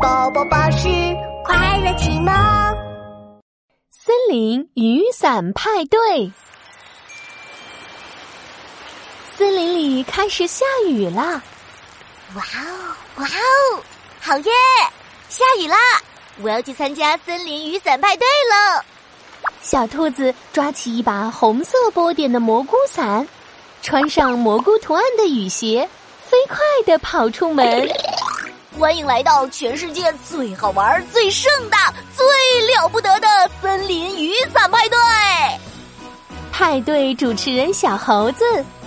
宝宝巴士快乐启蒙。森林雨伞派对。森林里开始下雨了。哇哦，哇哦，好耶！下雨啦！我要去参加森林雨伞派对了。小兔子抓起一把红色波点的蘑菇伞，穿上蘑菇图案的雨鞋，飞快的跑出门。欢迎来到全世界最好玩、最盛大、最了不得的森林雨伞派对！派对主持人小猴子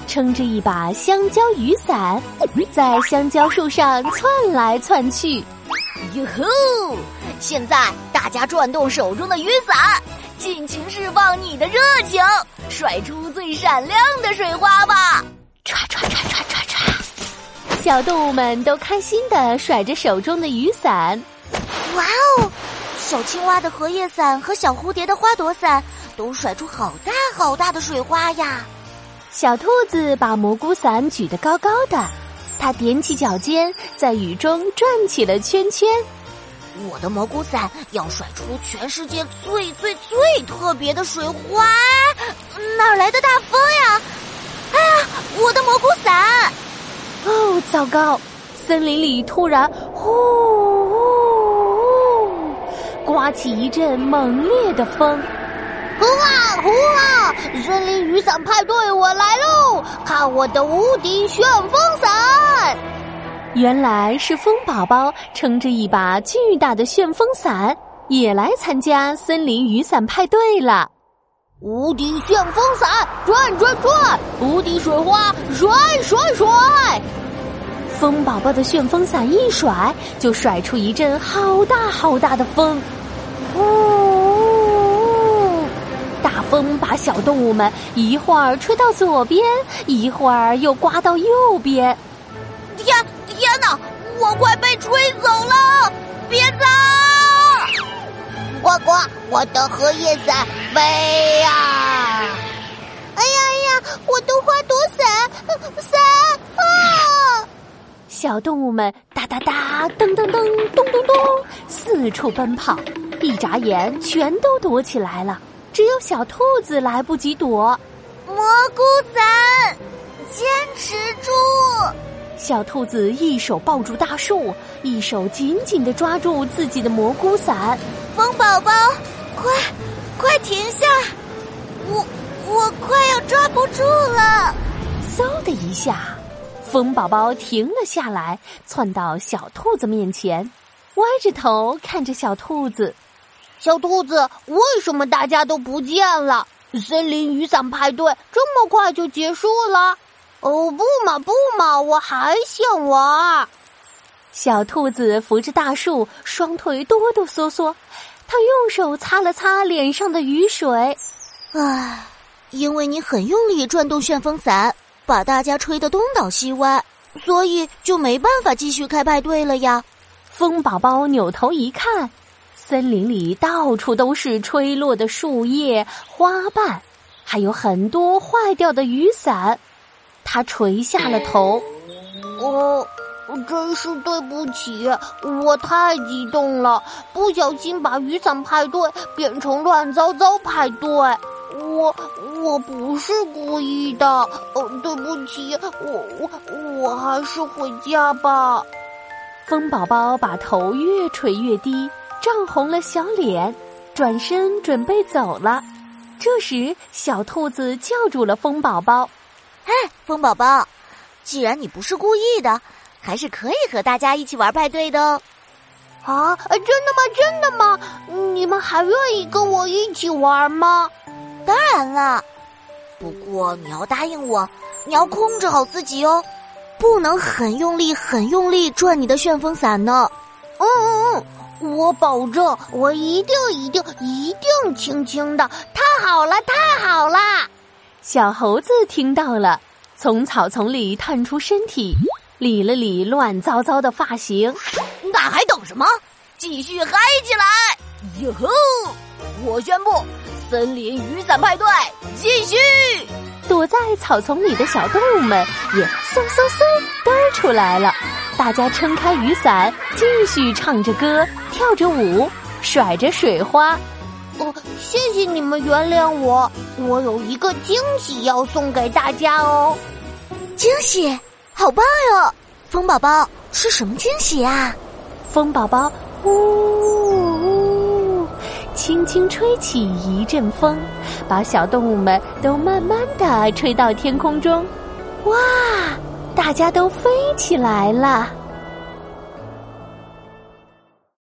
撑着一把香蕉雨伞，在香蕉树上窜来窜去。哟吼！现在大家转动手中的雨伞，尽情释放你的热情，甩出最闪亮的水花吧！唰唰唰唰唰。小动物们都开心的甩着手中的雨伞。哇哦！小青蛙的荷叶伞和小蝴蝶的花朵伞都甩出好大好大的水花呀！小兔子把蘑菇伞举得高高的，它踮起脚尖，在雨中转起了圈圈。我的蘑菇伞要甩出全世界最最最特别的水花！哪来的大风呀？哎呀，我的蘑菇伞！哦，糟糕！森林里突然呼呼，刮起一阵猛烈的风。呼啊呼啊！森林雨伞派对，我来喽！看我的无敌旋风伞！原来是风宝宝撑着一把巨大的旋风伞，也来参加森林雨伞派对了。无敌旋风伞，转转转！无敌水花，甩甩甩！风宝宝的旋风伞一甩，就甩出一阵好大好大的风。呜呜！大风把小动物们一会儿吹到左边，一会儿又刮到右边。天天哪！我快被吹走了！别走！呱呱！我的荷叶伞飞呀！哎呀哎呀！我的花朵伞！小动物们哒哒哒、噔噔噔、咚咚咚，四处奔跑，一眨眼全都躲起来了。只有小兔子来不及躲。蘑菇伞，坚持住！小兔子一手抱住大树，一手紧紧的抓住自己的蘑菇伞。风宝宝，快，快停下！我我快要抓不住了！嗖的一下，风宝宝停了下来，窜到小兔子面前，歪着头看着小兔子。小兔子，为什么大家都不见了？森林雨伞派对这么快就结束了？哦，不嘛不嘛，我还想玩。小兔子扶着大树，双腿哆哆嗦嗦。他用手擦了擦脸上的雨水。唉，因为你很用力转动旋风伞，把大家吹得东倒西歪，所以就没办法继续开派对了呀。风宝宝扭头一看，森林里到处都是吹落的树叶、花瓣，还有很多坏掉的雨伞。他垂下了头。哦，真是对不起，我太激动了，不小心把雨伞派对变成乱糟糟派对。我我不是故意的，哦，对不起，我我我还是回家吧。风宝宝把头越垂越低，涨红了小脸，转身准备走了。这时，小兔子叫住了风宝宝。哎，风宝宝，既然你不是故意的，还是可以和大家一起玩派对的哦。啊，真的吗？真的吗？你们还愿意跟我一起玩吗？当然了，不过你要答应我，你要控制好自己哦，不能很用力、很用力转你的旋风伞呢。嗯嗯嗯，我保证，我一定、一定、一定轻轻的。太好了，太好了！小猴子听到了，从草丛里探出身体，理了理乱糟糟的发型。那还等什么？继续嗨起来！哟吼！我宣布，森林雨伞派对继续。躲在草丛里的小动物们也嗖嗖嗖嘚儿出来了，大家撑开雨伞，继续唱着歌，跳着舞，甩着水花。哦，谢谢你们原谅我，我有一个惊喜要送给大家哦。惊喜，好棒哟！风宝宝是什么惊喜啊？风宝宝呜呜，轻轻吹起一阵风，把小动物们都慢慢的吹到天空中。哇，大家都飞起来了。